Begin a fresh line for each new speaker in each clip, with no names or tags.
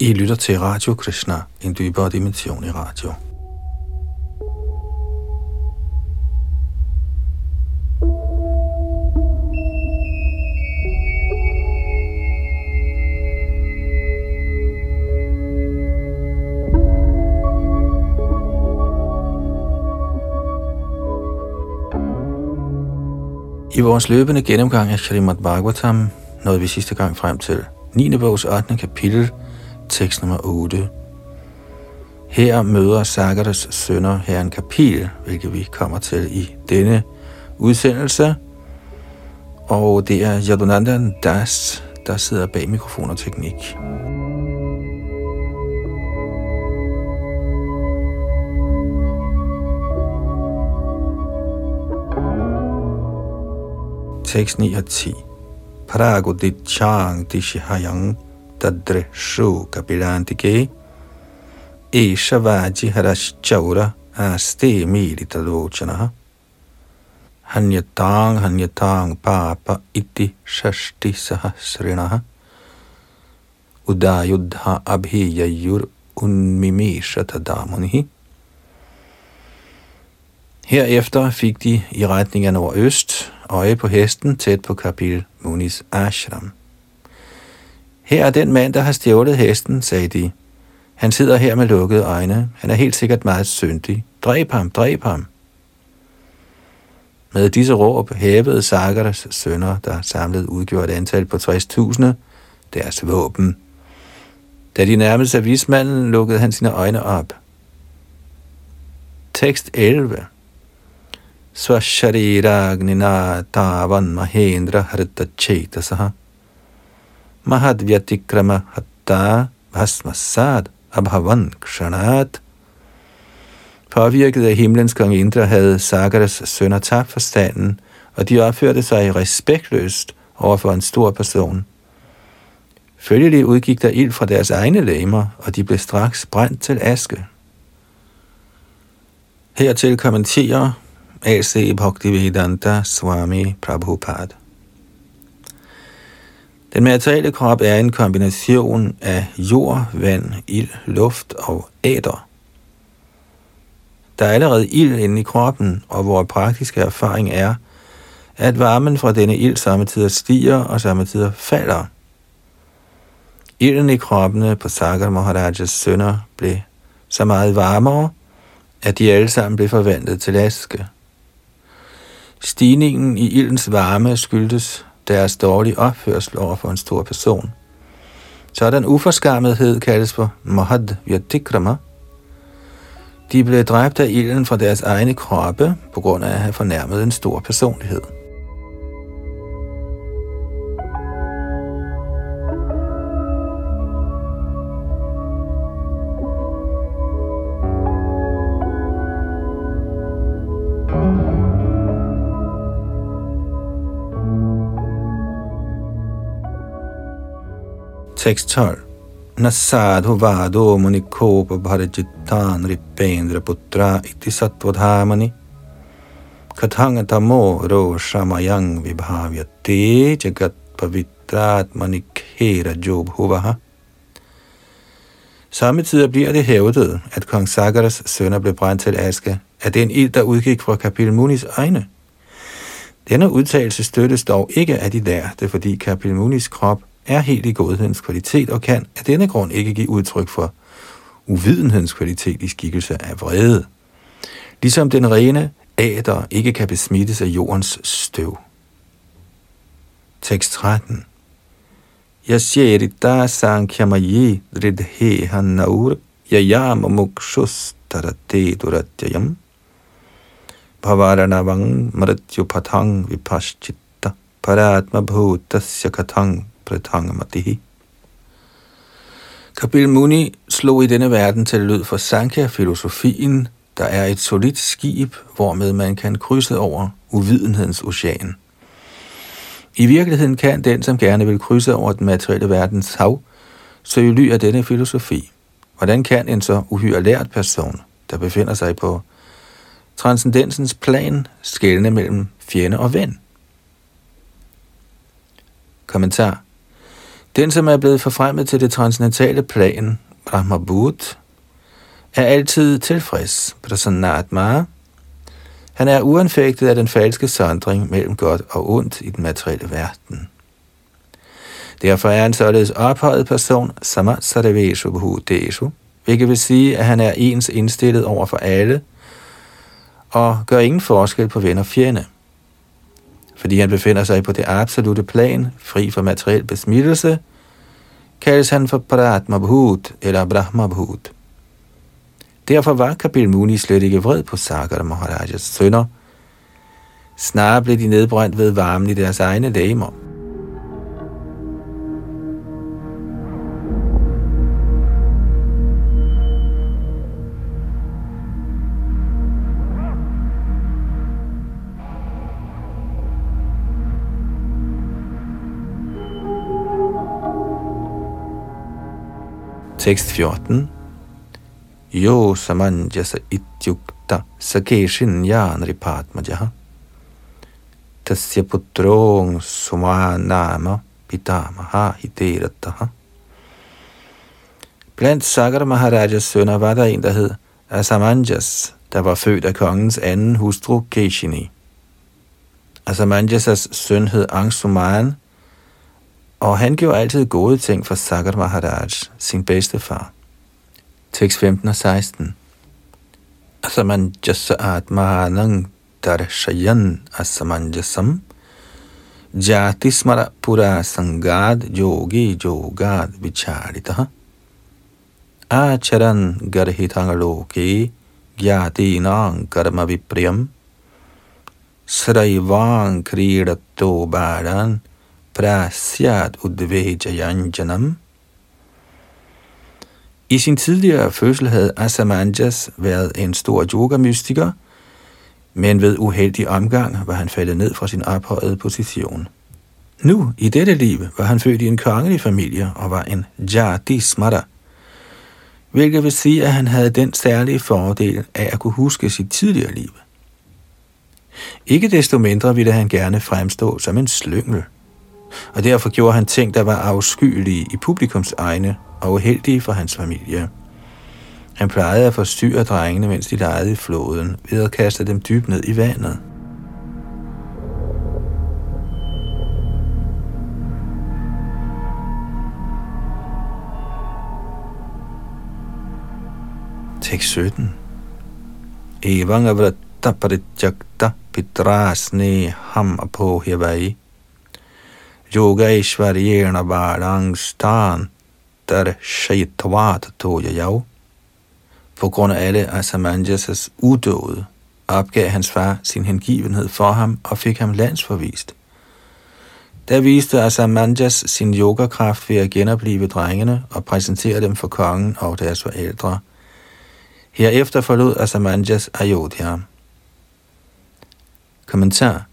I lytter til Radio Krishna, en dybere dimension i radio. I vores løbende gennemgang af Srimad Bhagavatam nåede vi sidste gang frem til 9. bogs 8. kapitel, tekst nummer 8. Her møder Sakkertes sønner herren Kapil, hvilket vi kommer til i denne udsendelse. Og det er Yadunandan Das, der sidder bag mikrofon og teknik. Tekst 9 og 10. Paragudit dishihayang tadrishu kapilantike Eshavaji haraschaura aste militalochanaha Hanyatang hanyatang papa iti shashti sahasrinaha Udayudha abhiyayur unmimeshatadamunihi Herefter fik de i retning af nordøst øje på hesten tæt på Kapil Munis ashram. Her er den mand, der har stjålet hesten, sagde de. Han sidder her med lukkede øjne. Han er helt sikkert meget syndig. Dræb ham, dræb ham. Med disse råb hævede Sagaras sønner, der samlet udgjorde et antal på 60.000, deres våben. Da de nærmede sig vismanden, lukkede han sine øjne op. Tekst 11 Svashariragnina tavan mahendra harita chetasaha mahadvyatikrama hatta vasmasad abhavan kshanat. Påvirket af himlens kong Indra havde Sagaras sønner tabt forstanden, og de opførte sig respektløst over for en stor person. Følgelig udgik der ild fra deres egne læmer, og de blev straks brændt til aske. Hertil kommenterer A.C. Bhaktivedanta Swami Prabhupada. Den materielle krop er en kombination af jord, vand, ild, luft og æder. Der er allerede ild inde i kroppen, og vores praktiske erfaring er, at varmen fra denne ild samtidig stiger og samtidig falder. Ilden i kroppene på Sagar Maharajas sønner blev så meget varmere, at de alle sammen blev forvandlet til aske. Stigningen i ildens varme skyldtes deres dårlige opførsel over for en stor person. Sådan uforskammethed kaldes for Mahad Yatikrama. De blev dræbt af ilden fra deres egne kroppe på grund af at have fornærmet en stor personlighed. Tekst 12. Nasadhu vado munikopa bharajitan ripendra putra iti sattvadhamani kathangatamo ro shamayang vibhavyate jagat pavitrat manikhera jobhuvaha. Samtidig bliver det hævdet, at kong Sagaras sønner blev brændt til aske, at det er ild, der udgik fra Kapil Munis øjne. Denne udtalelse støttes dog ikke af de lærte, fordi Kapil Munis krop er helt i godhedens kvalitet og kan af denne grund ikke give udtryk for uvidenhedens kvalitet i skikkelse af vrede. Ligesom den rene æder ikke kan besmittes af jordens støv. Tekst 13 Yasyerita sankhamayi dridhe hanaur yayam mukshus tarate duratyayam Bhavaranavang mrityu patang vipashchitta paratma bhutasya katang Pratangamatihi. Kapil Muni slog i denne verden til lyd for Sankhya-filosofien, der er et solidt skib, hvormed man kan krydse over uvidenhedens ocean. I virkeligheden kan den, som gerne vil krydse over den materielle verdens hav, søge ly af denne filosofi. Hvordan kan en så uhyre lært person, der befinder sig på transcendensens plan, skelne mellem fjende og ven? Kommentar den, som er blevet forfremmet til det transcendentale plan, Brahmabhut, er altid tilfreds, prasannatma. Han er uanfægtet af den falske sondring mellem godt og ondt i den materielle verden. Derfor er han således ophøjet person, sama sarveshu bhuteshu, hvilket vil sige, at han er ens indstillet over for alle, og gør ingen forskel på ven og fjende. Fordi han befinder sig på det absolute plan, fri for materiel besmittelse, kaldes han for Pratmabhut eller Brahmabhut. Derfor var Kapil Muni slet ikke vred på Sagar Maharajas sønner. Snarere blev de nedbrændt ved varmen i deres egne lægemer. Tekst 14. Yo samanjasa ityukta sakeshin yanripatmajaha. Tasya putrong sumanama pitamaha hiterataha. Blandt Sagar Maharajas sønner var der en, der hed Asamanjas, der var født af kongens anden hustru Keshini. Asamanjas' søn hed Angsuman, og han gjorde altid gode ting for Sagar Maharaj, sin bedstefar. Tekst 15 og 16. Asamanjasa atmanang darshayan asamanjasam jati smara pura sangad yogi yogad vicharita acharan garhitangaloke gyati nang karma vipriyam sraivang kridato badan prasyat udvejayanjanam. I sin tidligere fødsel havde Asamanjas været en stor yogamystiker, men ved uheldig omgang var han faldet ned fra sin ophøjede position. Nu, i dette liv, var han født i en kongelig familie og var en Jati Smara, hvilket vil sige, at han havde den særlige fordel af at kunne huske sit tidligere liv. Ikke desto mindre ville han gerne fremstå som en slyngel – og derfor gjorde han ting, der var afskyelige i publikums egne og uheldige for hans familie. Han plejede at forstyrre drengene, mens de legede i floden, ved at kaste dem dybt ned i vandet. Tekst 17. Evang avratta paritjakta pitrasne ham apohyavai Yogaishvaryena Balangstan der Shaitvat Tojajav. På grund af alle Asamanjas' udåde opgav hans far sin hengivenhed for ham og fik ham landsforvist. Der viste Asamanjas sin yogakraft ved at genopleve drengene og præsentere dem for kongen og deres forældre. Herefter forlod Asamanjas Ayodhya. Kommentar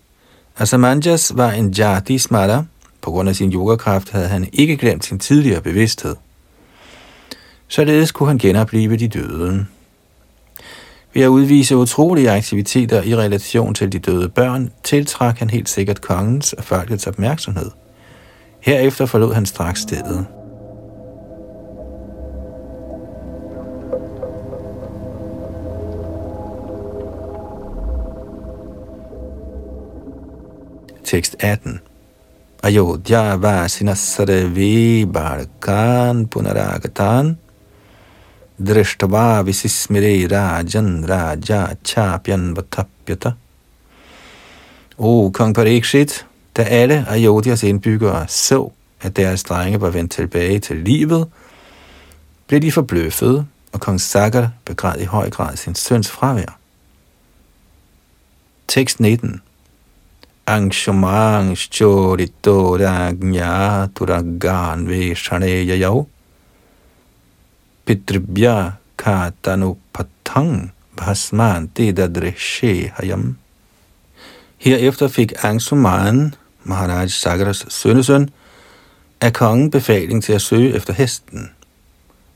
Asamanjas var en jati smara, på grund af sin yogakraft havde han ikke glemt sin tidligere bevidsthed. Således kunne han genopleve de døde. Ved at udvise utrolige aktiviteter i relation til de døde børn, tiltrak han helt sikkert kongens og folkets opmærksomhed. Herefter forlod han straks stedet. Tekst 18 Ayodhya Vasina Sarve Bharkan Punaragatan. Drishtava Visismire Rajan Raja Chapyan Vatapyata O kong Parikshit, da alle Ayodhyas indbyggere så, at deres drenge var vendt tilbage til livet, blev de forbløffede, og kong Sagar begræd i høj grad sin søns fravær. Tekst 19 Angshumang Chorito Ragnya Turagan Veshaneyayau Pitribhya Katanu Bhasmanti Dadreshe Hayam Herefter fik Angsuman, Maharaj Sagaras sønnesøn, af kongen befaling til at søge efter hesten.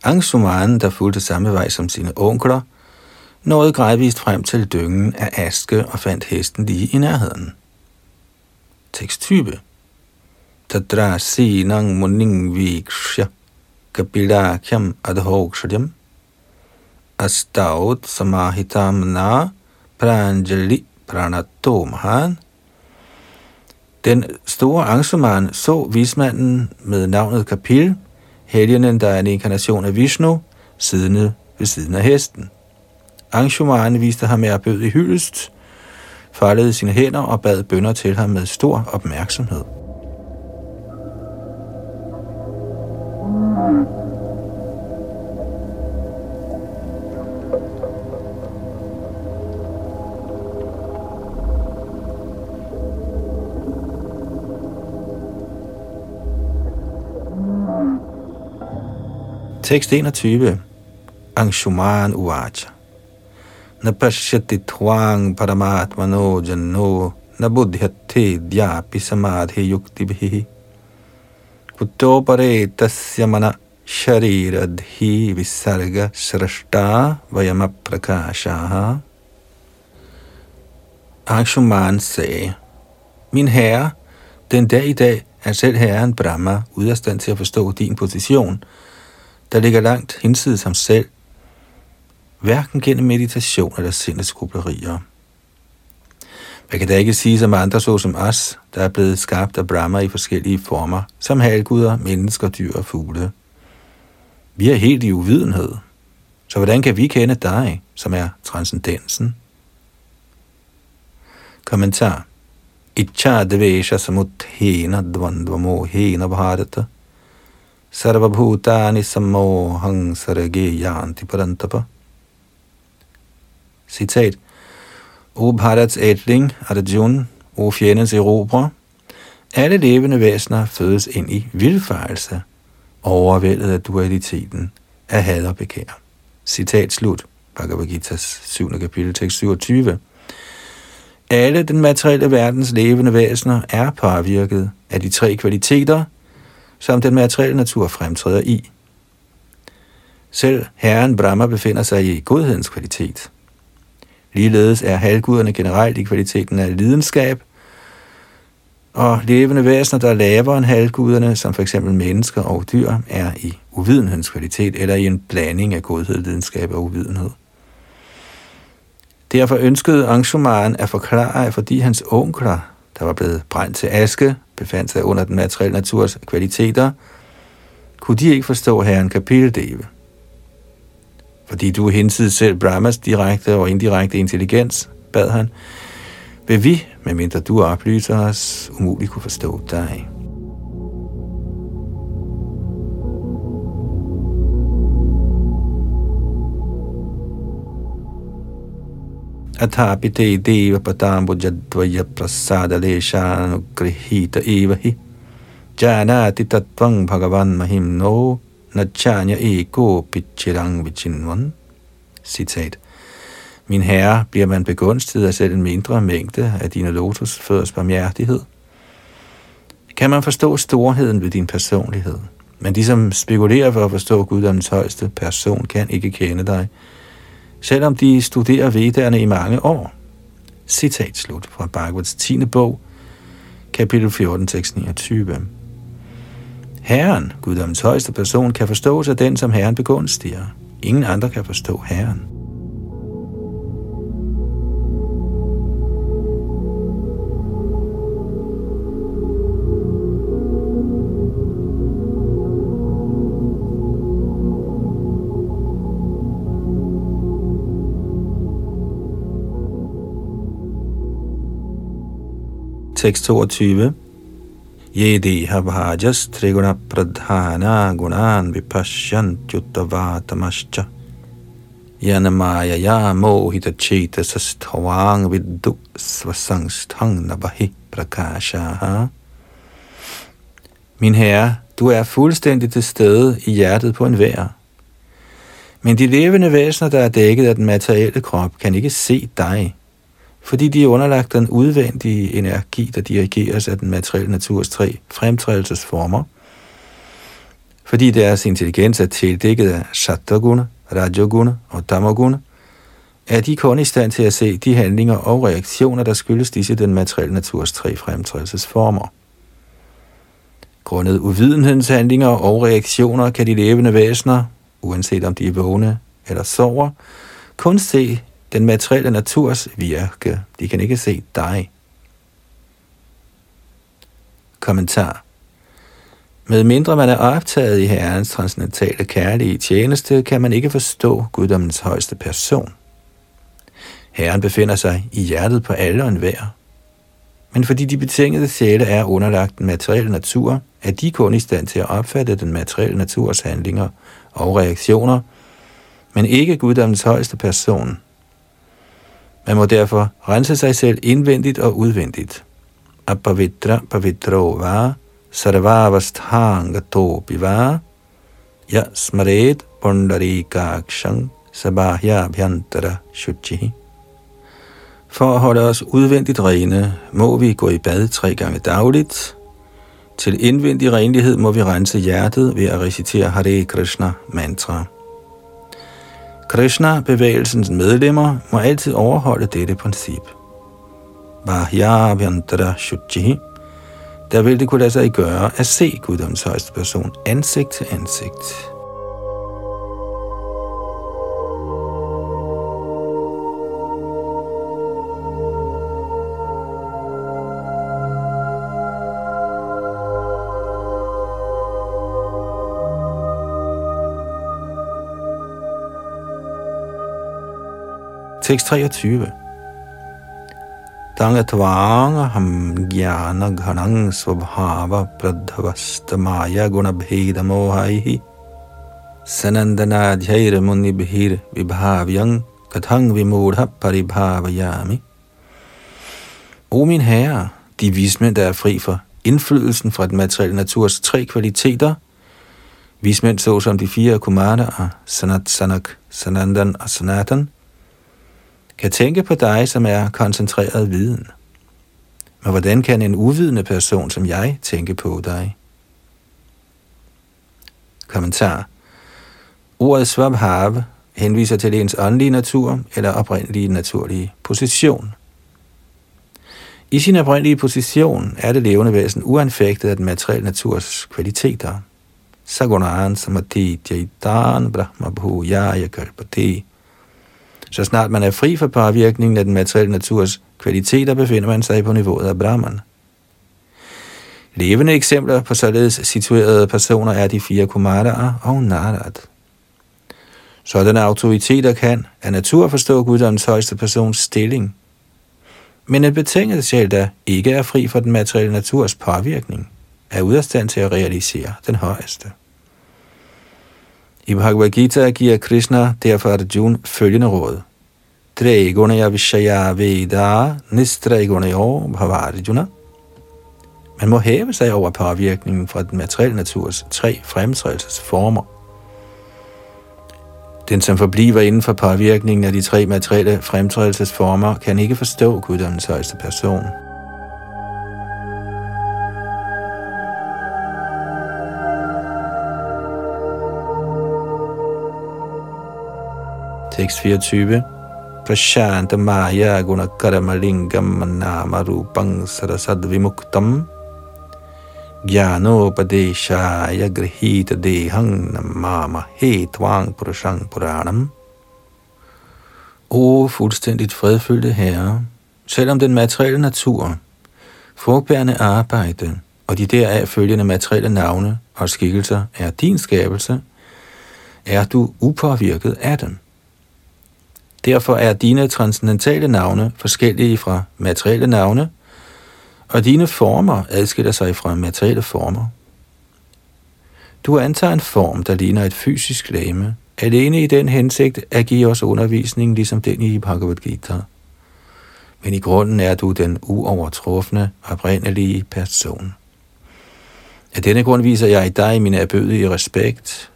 Angsuman, der fulgte samme vej som sine onkler, nåede gradvist frem til dyngen af aske og fandt hesten lige i nærheden teksttype. 20. tadra sinang muning viksha kapilakyam adhokshadyam astaut samahitam na pranjali pranato mahan. Den store Angsuman så vismanden med navnet Kapil, helgenen, der er en inkarnation af Vishnu, siddende ved siden af hesten. Angshuman viste ham erbød i hyldest, foldede sine hænder og bad bønder til ham med stor opmærksomhed. Tekst 21. Angshuman Uvacha न पश्यति त्वां परमात्मनो जन्नो न बुध्यत्थे द्यापि समाधियुक्तिभिः कुतोपरे तस्य मन शरीरधि विसर्ग सृष्टा वयमप्रकाशाः Angshuman sagde, Min herre, den dag i dag er selv herren Brahma ude af stand til at forstå din position, der ligger langt hinsides ham selv, hverken gennem meditation eller sindets grublerier. Man kan da ikke sige som andre, såsom os, der er blevet skabt af Brahma i forskellige former, som halvguder, mennesker, dyr og fugle. Vi er helt i uvidenhed. Så hvordan kan vi kende dig, som er transcendensen? Kommentar. Icha dvesha samuthena dvandvamohena bharata sarvabhutani sammohang sarage yanti parantapa. Citat. O Bharats ætling, Arjun, o fjendens erobrer, alle levende væsener fødes ind i vildfarelse, overvældet af dualiteten af had og begær. Citat slut. Bhagavad Gita's 7. kapitel, tekst 27. Alle den materielle verdens levende væsener er påvirket af de tre kvaliteter, som den materielle natur fremtræder i. Selv Herren Brahma befinder sig i godhedens kvalitet. Ligeledes er halvguderne generelt i kvaliteten af lidenskab, og levende væsener, der er lavere end halvguderne, som f.eks. mennesker og dyr, er i uvidenhedens kvalitet eller i en blanding af godhed, lidenskab og uvidenhed. Derfor ønskede Angshuman at forklare, at fordi hans onkler, der var blevet brændt til aske, befandt sig under den materielle naturs kvaliteter, kunne de ikke forstå herren Kapildeve fordi du hensede selv Brahmas direkte og indirekte intelligens, bad han, vil vi, medmindre du oplyser os, umuligt kunne forstå dig. Athapite deva patambo jadvaya prasada leshanugrihita eva hi. Janati tatvang bhagavan mahim no Nachanya ego bichirang vichinvan. Citat. Min herre, bliver man begunstiget af selv en mindre mængde af dine lotusfødders barmhjertighed? Kan man forstå storheden ved din personlighed? Men de, som spekulerer for at forstå guddommens højeste person, kan ikke kende dig, selvom de studerer vedderne i mange år. Citat slut fra Bhagavats 10. bog, kapitel 14, tekst 29. Herren, guddommens højeste person, kan forstås af den, som Herren begunstiger. Ingen andre kan forstå Herren. Tekst 22 ये देहभाजस्त्रिगुणप्रधाना गुणान् विपश्यन्त्युत्तवातमश्च यनमायया मोहितचेतसस्थवाङ् विद्दु स्वसंस्थं न बहि prakashaha. Min herre, du er fuldstændig til stede i hjertet på en vær. Men de levende væsener, der er dækket af den materielle krop, kan ikke se dig fordi de er underlagt den udvendige energi, der dirigeres af den materielle naturs tre fremtrædelsesformer, fordi deres intelligens er tildækket af Sattaguna, rajaguna og Tamaguna, er de kun i stand til at se de handlinger og reaktioner, der skyldes disse den materielle naturs tre fremtrædelsesformer. Grundet uvidenhedens handlinger og reaktioner kan de levende væsener, uanset om de er vågne eller sover, kun se den materielle naturs virke. De kan ikke se dig. Kommentar med mindre man er optaget i Herrens transcendentale kærlige tjeneste, kan man ikke forstå guddommens højeste person. Herren befinder sig i hjertet på alle og enhver. Men fordi de betingede sjæle er underlagt den materielle natur, er de kun i stand til at opfatte den materielle naturs handlinger og reaktioner, men ikke guddommens højeste person. Man må derfor rense sig selv indvendigt og udvendigt. Apavitra pavitro va sarvavasthangato biva ya smaret pundarikakshang sabahya bhyantara shuchihi. For at holde os udvendigt rene, må vi gå i bad tre gange dagligt. Til indvendig renlighed må vi rense hjertet ved at recitere Hare Krishna mantra. Krishna-bevægelsens medlemmer må altid overholde dette princip. Bahya Vyantara Shuchihi. Der vil det kunne lade sig gøre at se Guddoms højeste person ansigt til ansigt. Tekst 23. ham jnana ghanang svabhava pradhavastamaya gunabheda mohaihi muni munibhir vibhavyang kathang vimudha paribhavayami. O min herre, de vismænd, der er fri for indflydelsen fra den materielle naturs tre kvaliteter, vismænd såsom de fire kumaraer, Sanat, Sanak, Sanandan og Sanatan, kan tænke på dig, som er koncentreret viden. Men hvordan kan en uvidende person som jeg tænke på dig? Kommentar. Ordet svabhav henviser til ens åndelige natur eller oprindelige naturlige position. I sin oprindelige position er det levende væsen uanfægtet af den materielle naturs kvaliteter. Sagunaran samadhi jaitan brahma bhujaya kalpati så snart man er fri for påvirkningen af den materielle naturs kvaliteter, befinder man sig på niveauet af Brahman. Levende eksempler på således situerede personer er de fire Kumaraer og Narad. Sådanne autoriteter kan af natur forstå Guddoms højeste persons stilling. Men en betinget sjæl, der ikke er fri for den materielle naturs påvirkning, er ude af stand til at realisere den højeste. I Bhagavad Gita giver Krishna derfor Arjuna følgende råd. Tre gunaya vishaya veda nistre gunayo bhavarjuna. Man må hæve sig over påvirkningen fra den materielle naturs tre fremtrædelsesformer. Den, som forbliver inden for påvirkningen af de tre materielle fremtrædelsesformer, kan ikke forstå guddommens højeste person. Tekst 24. Prashanta Maya Gunakarmalingam Manama Rupang Sarasad Vimuktam Gyanopadeshaya Grihita Dehang Namama Hetvang Purushang Puranam O fuldstændigt fredfyldte herre, selvom den materielle natur, frugtbærende arbejde og de deraf følgende materielle navne og skikkelser er din skabelse, er du upåvirket af dem. Derfor er dine transcendentale navne forskellige fra materielle navne, og dine former adskiller sig fra materielle former. Du antager en form, der ligner et fysisk lame, alene i den hensigt at give os undervisning, ligesom den i Bhagavad Gita. Men i grunden er du den uovertrufne, oprindelige person. Af denne grund viser jeg i dig min erbødige respekt.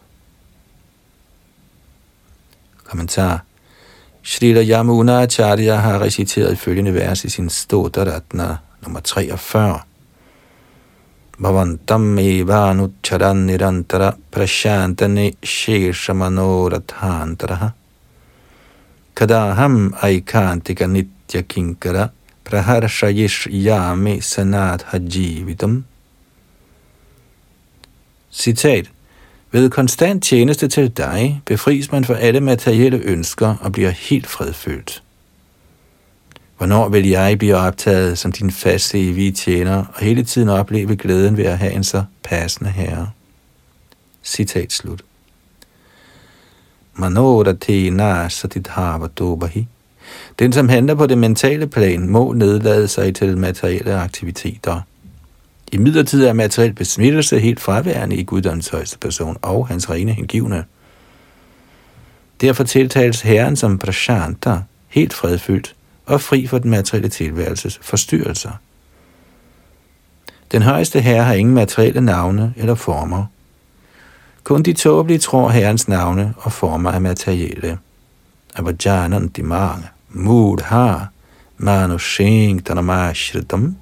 Kommentar Srila Yamuna Acharya har reciteret følgende vers i sin Stotaratna nummer 43. Bhavantam evanucharan nirantara prashantane sheshamanorathantara kadaham aikantika nitya kinkara praharshayish yame sanat hajivitam Citat. Ved konstant tjeneste til dig befries man for alle materielle ønsker og bliver helt fredfyldt. Hvornår vil jeg blive optaget som din faste evige tjener og hele tiden opleve glæden ved at have en så passende herre? Citat slut. Manoratena satithava dobahi. Den, som handler på det mentale plan, må nedlade sig til materielle aktiviteter. I midlertid er materiel besmittelse helt fraværende i guddommens højeste person og hans rene hengivne. Derfor tiltales Herren som Prashanta, helt fredfyldt og fri for den materielle tilværelses forstyrrelser. Den højeste herre har ingen materielle navne eller former. Kun de tåbelige tror herrens navne og former er materielle. Avajanan dimang, mudha, manushing tanamashritam.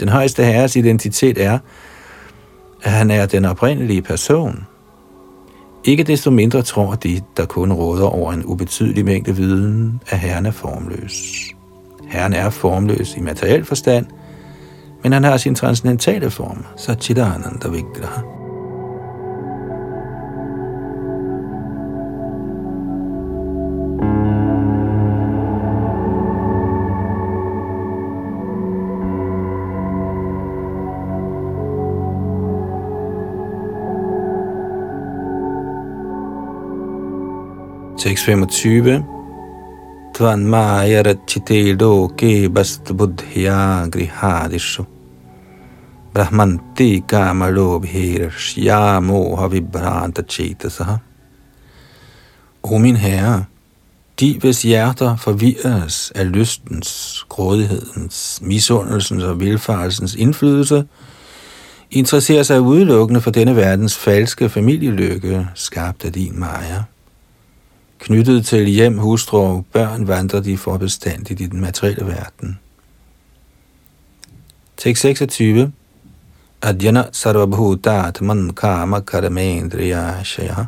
Den højeste herres identitet er, at han er den oprindelige person. Ikke desto mindre tror de, der kun råder over en ubetydelig mængde viden, at herren er formløs. Herren er formløs i materiel forstand, men han har sin transcendentale form, Satchidananda Vigraha. Tekst 25. Tvanmaya rachite loke bast buddhya grihadishu. Brahmanti kamalobhir shyamoha vibranta chetasaha. O min herre, de, hvis hjerter forvirres af lystens, grådighedens, misundelsens og vilfarelsens indflydelse, interesserer sig udelukkende for denne verdens falske familielykke, skabt af din Maja. Knyttet til hjem, hustru og børn vandrer de for bestandigt i den materielle verden. Tekst 26. Adjana sarvabhutat man kama karamendriya shaya.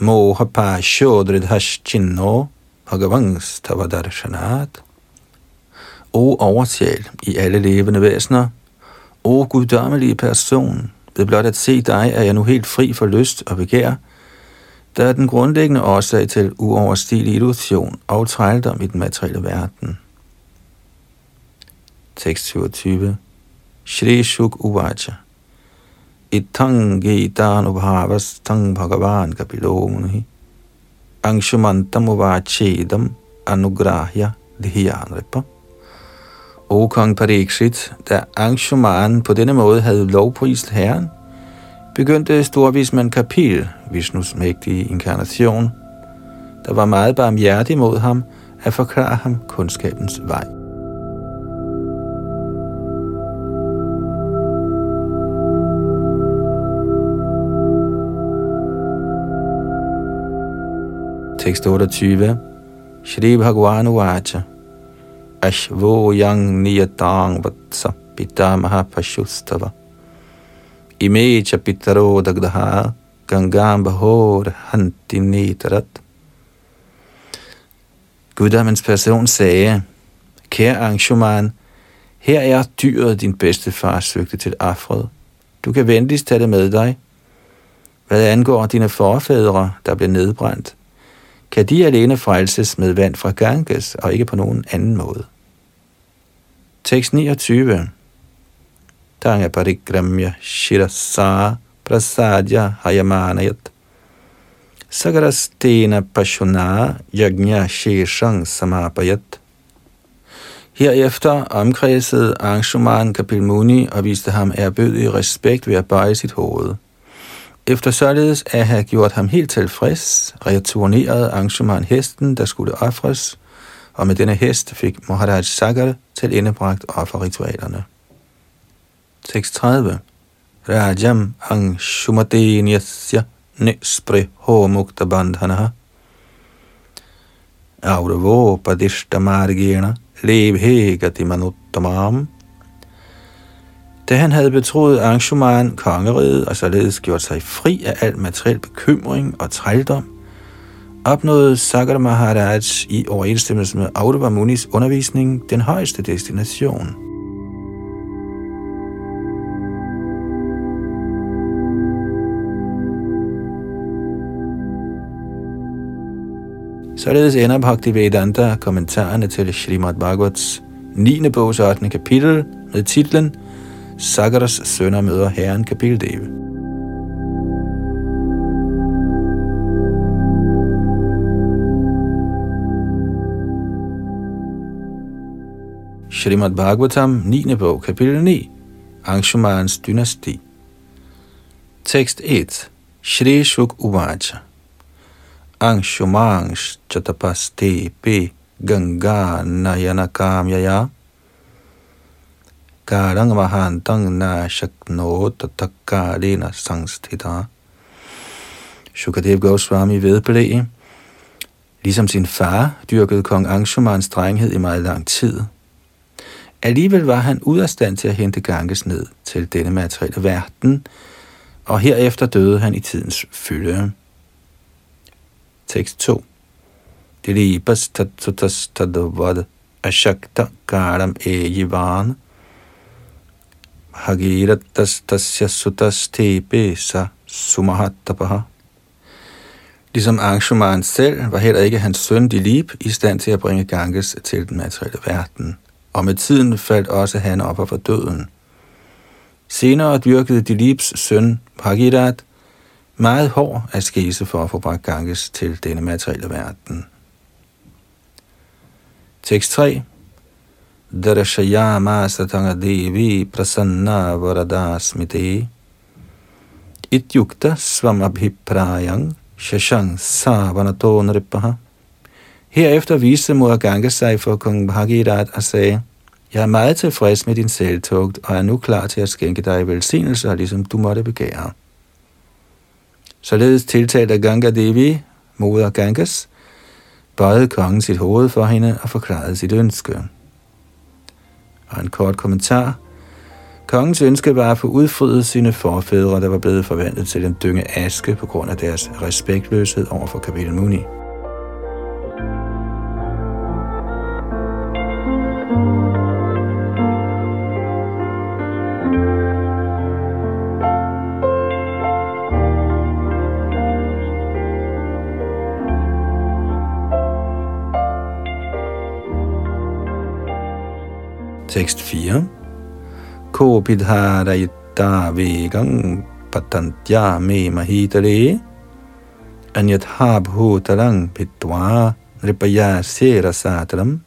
Moha pashodridhashchinno bhagavans tavadarshanat. O oversjæl i alle levende væsener, o guddommelige person, ved blot at se dig er jeg nu helt fri for lyst og begær, der er den grundlæggende årsag til uoverstigelig illusion og trældom i den materielle verden. Tekst 27 Shri Shuk Uvacha Itang Gitanubhavas Tang Bhagavan Kapilomuni Angshumantam Uvachedam Anugrahya Dhyanripa O kong Parikshit, da Angshuman på denne måde havde lovprist herren, begyndte storvismand Kapil, Vishnus mægtige inkarnation, der var meget barmhjertig mod ham, at forklare ham kundskabens vej. Tekst 28. Shri Bhagavan Uvacha Ashvo Yang Niyatang Vatsa Pitamaha Pashustava Ime Chapitaro Dagdaha Gangam Bahor Hanti Netarat. Guddommens person sagde, Kære Angshuman, her er dyret, din bedste far søgte til Afred. Du kan venligst tage det med dig. Hvad angår dine forfædre, der blev nedbrændt, kan de alene frelses med vand fra Ganges og ikke på nogen anden måde. Tekst 29 Tanga parikramya shirasa prasadya hayamanayat. Sagarastena pashuna yagnya sheshang samapayat. Herefter omkredsede Angshuman Kapil Muni og viste ham erbødig respekt ved at bøje sit hoved. Efter således at have gjort ham helt tilfreds, returnerede Angshuman hesten, der skulle ofres, og med denne hest fik Maharaj Sagar til indebragt offerritualerne. 36. Rajam ang shumateniasya nispriho mukta bandhanaha. Auravo padishta margena levhe gatimanuttamam. Da han havde betroet Angshuman kongeriget og således gjort sig fri af al materiel bekymring og trældom, opnåede Sagar Maharaj i overensstemmelse med Audava Munis undervisning den højeste destination – Således ender Bhaktivedanta kommentarerne til Srimad Bhagavats 9. bogs 8. kapitel med titlen Sagaras sønner møder herren kapitel Deve. Srimad Bhagavatam 9. bog, kapitel 9, Angshumans dynasti. Tekst 1. Shri Shuk Uvacha. Angshumangs Chatapasti P. ganga Nayanakam Yaya. Garang mahantang na shakno Tatakarina sangstita. Shukadev Goswami vedblæg. Ligesom sin far dyrkede kong Angshumans strenghed i meget lang tid – Alligevel var han ud af stand til at hente Ganges ned til denne materielle verden, og herefter døde han i tidens fylde. Tekst 2. Dilibas tatutas tadavad ashakta karam ejivan hagiratas tasya sutas tepe sa sumahattapaha. Ligesom Angshuman selv var heller ikke hans søn Dilip i stand til at bringe Ganges til den materielle verden og med tiden faldt også han op for døden. Senere dyrkede Dilips søn Bhagirat meget hård askese for at få bragt Ganges til denne materielle verden. Tekst 3 Darashayama satanga devi prasanna varada smite Ityukta svam abhiprayang shashang savanato nripaha Herefter viste mor Ganges sig for kong Bhagirat og sagde, Jeg er meget tilfreds med din selvtugt, og er nu klar til at skænke dig velsignelser, ligesom du måtte begære. Således tiltalte Ganga Devi, moder Ganges, bøjede kongen sit hoved for hende og forklarede sit ønske. Og en kort kommentar. Kongens ønske var at få udfriet sine forfædre, der var blevet forvandlet til en dynge aske på grund af deres respektløshed over for Kapil Muni. Tekst 4. Ko pidharayita vegang patantya me mahitale anyat habhutalang pitwa ripaya serasatalam.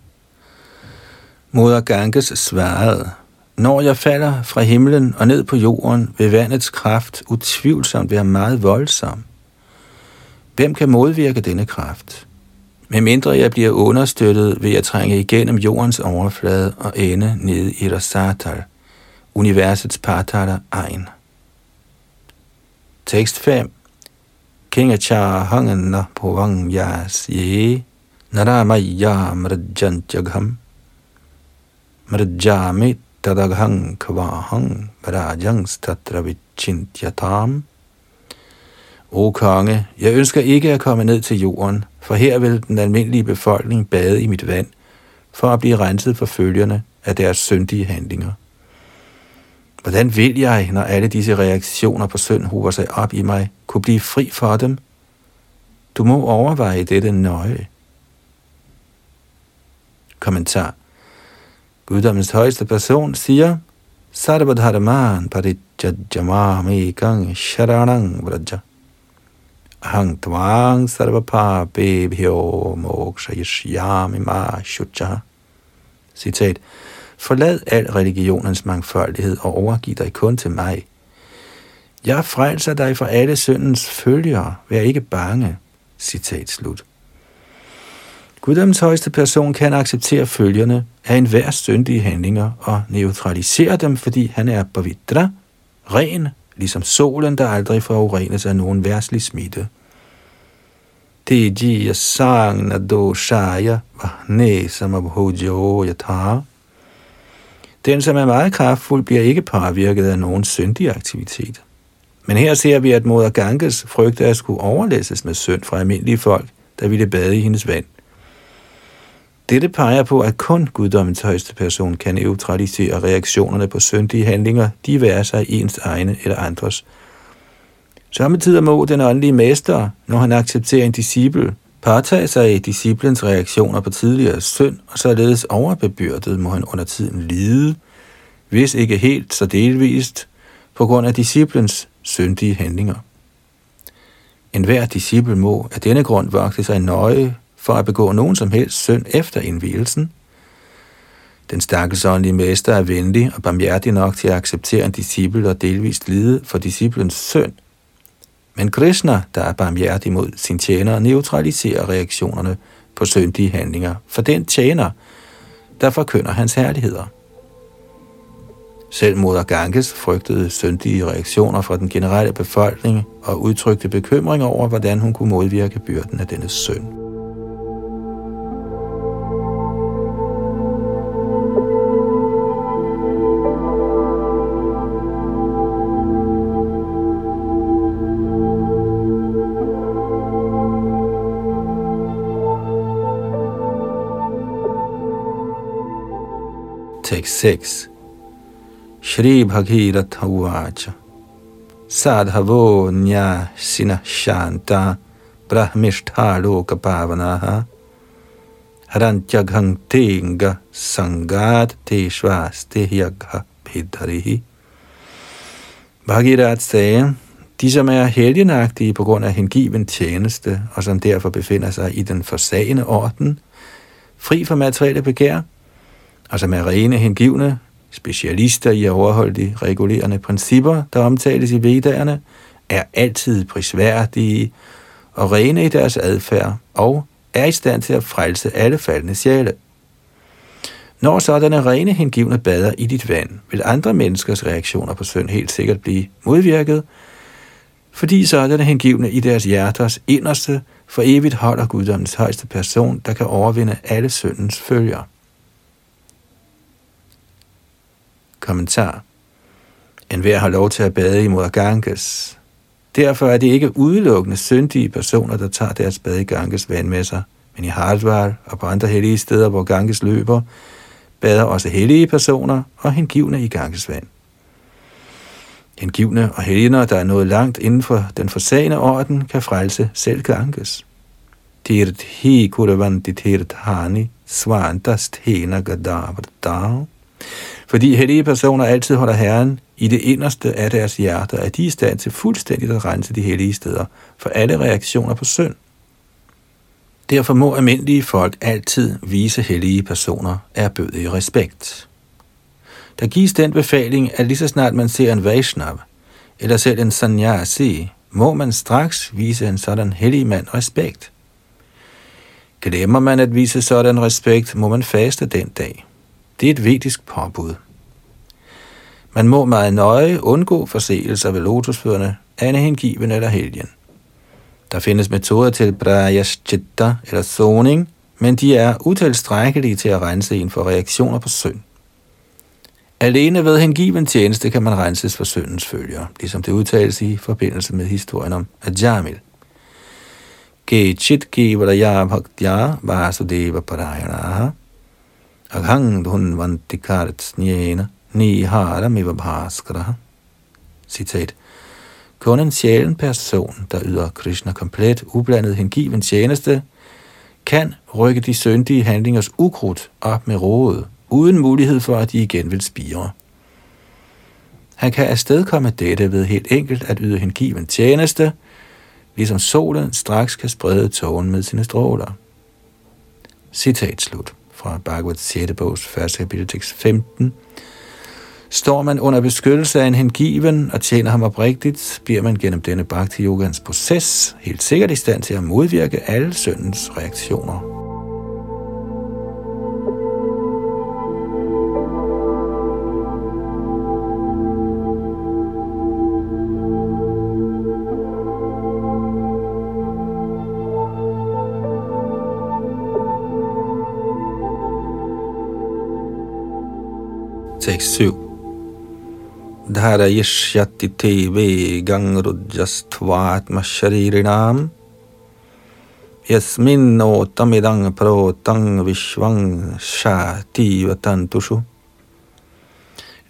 Moder Ganges svarede, når jeg falder fra himlen og ned på jorden, vil vandets kraft utvivlsomt være meget voldsom. Hvem kan modvirke denne kraft? Med mindre jeg bliver understøttet ved at trænge igennem jordens overflade og ende nede i Rasatal, universets partala egen. Tekst 5 Kingachar hangen på vang yas ye naramaya mrajantyagham mrajami tadaghang kvahang brajang statra vichintyatam. O konge, jeg ønsker ikke at komme ned til jorden, for her vil den almindelige befolkning bade i mit vand, for at blive renset for følgerne af deres syndige handlinger. Hvordan vil jeg, når alle disse reaktioner på synd hober sig op i mig, kunne blive fri for dem? Du må overveje dette nøje. Kommentar. Guddommens højeste person siger, Sarvadharman parijajamami gang sharanang vraja. Hang tvang sarvapabebhyo mokshayishyami ma shucha. Citat. Forlad al religionens mangfoldighed og overgiv dig kun til mig. Jeg frelser dig fra alle syndens følgere. Vær ikke bange. Citat slut. Guddoms højeste person kan acceptere følgerne af enhver syndige handlinger og neutralisere dem, fordi han er pavitra, ren, ligesom solen, der aldrig forurenes af nogen værtslig smitte. Tejiya do shaya vahne samabhujo yatha. Den, som er meget kraftfuld, bliver ikke påvirket af nogen syndig aktivitet. Men her ser vi, at moder Ganges frygter at skulle overlæsses med synd fra almindelige folk, der ville bade i hendes vand. Dette peger på, at kun guddommens højeste person kan neutralisere reaktionerne på syndige handlinger, diverse sig ens egne eller andres. Samtidig må den åndelige mester, når han accepterer en disciple, påtage sig disciplens reaktioner på tidligere synd, og således overbebyrdet må han under tiden lide, hvis ikke helt så delvist, på grund af disciplens syndige handlinger. En hver disciple må af denne grund vogte sig nøje for at begå nogen som helst synd efter indvielsen. Den stakkels åndelige mester er venlig og barmhjertig nok til at acceptere en disciple og delvist lide for disciplens synd. Men Krishna, der er barmhjertig mod sin tjener, neutraliserer reaktionerne på syndige handlinger for den tjener, der forkynder hans herligheder. Selv moder Ganges frygtede syndige reaktioner fra den generelle befolkning og udtrykte bekymring over, hvordan hun kunne modvirke byrden af denne synd. Tekst 6 Shri Bhagirath Uvacha. Sadhavo Nya Sina Shanta Brahmishtha Loka Pavanaha. Harantyaghang Tenga Sangat Teshvaste Yagha Bhidharihi Bhagirath sagde, de som er helgenagtige på grund af hengiven tjeneste, og som derfor befinder sig i den forsagende orden, fri for materielle begær, altså med rene hengivne, specialister i at overholde de regulerende principper, der omtales i vedderne, er altid prisværdige og rene i deres adfærd og er i stand til at frelse alle faldende sjæle. Når sådanne rene hengivne bader i dit vand, vil andre menneskers reaktioner på synd helt sikkert blive modvirket, fordi sådanne hengivne i deres hjerters inderste for evigt holder guddommens højeste person, der kan overvinde alle syndens følger. Kommentar. En hver har lov til at bade i moder Ganges. Derfor er det ikke udelukkende syndige personer, der tager deres bad i Ganges vand med sig, men i Hardwar og på andre hellige steder, hvor Ganges løber, bader også hellige personer og hengivne i Ganges vand. Hengivne og helgener, der er nået langt inden for den forsagende orden, kan frelse selv Ganges. Tirt hi kuravanti tirt hani svantast hena gadavardao fordi hellige personer altid holder Herren i det inderste af deres hjerter, at de er i stand til fuldstændigt at rense de hellige steder for alle reaktioner på synd. Derfor må almindelige folk altid vise hellige personer erbødig respekt. Der gives den befaling, at lige så snart man ser en Vaishnav, eller selv en Sanyasi, må man straks vise en sådan hellig mand respekt. Glemmer man at vise sådan respekt, må man faste den dag. Det er et vedisk påbud. Man må meget nøje undgå forseelser ved lotusfødderne af hengiven eller helgen. Der findes metoder til prayaschitta eller soning, men de er utilstrækkelige til at rense en for reaktioner på synd. Alene ved hengiven tjeneste kan man renses for syndens følger, ligesom det udtales i forbindelse med historien om Ajamil. Ge chit kivadaya bhaktya vasudeva parayanaha Aghang dhunvantikart ni haramiva bhaskara. Citat. Kun en sjælen person, der yder Krishna komplet ublandet hengiven tjeneste, kan rykke de syndige handlingers ukrudt op med rådet, uden mulighed for, at de igen vil spire. Han kan afstedkomme dette ved helt enkelt at yde hengiven tjeneste, ligesom solen straks kan sprede tågen med sine stråler. Citat slut fra Bhagavad 6. bogs 1. kapitel 15. Står man under beskyttelse af en hengiven og tjener ham oprigtigt, bliver man gennem denne bhakti yogans proces helt sikkert i stand til at modvirke alle syndens reaktioner. Tekst 7 Dharayishyati te vegangrujjastvatma sharirinam yasminno tamidang protang vishvang shati vatantushu.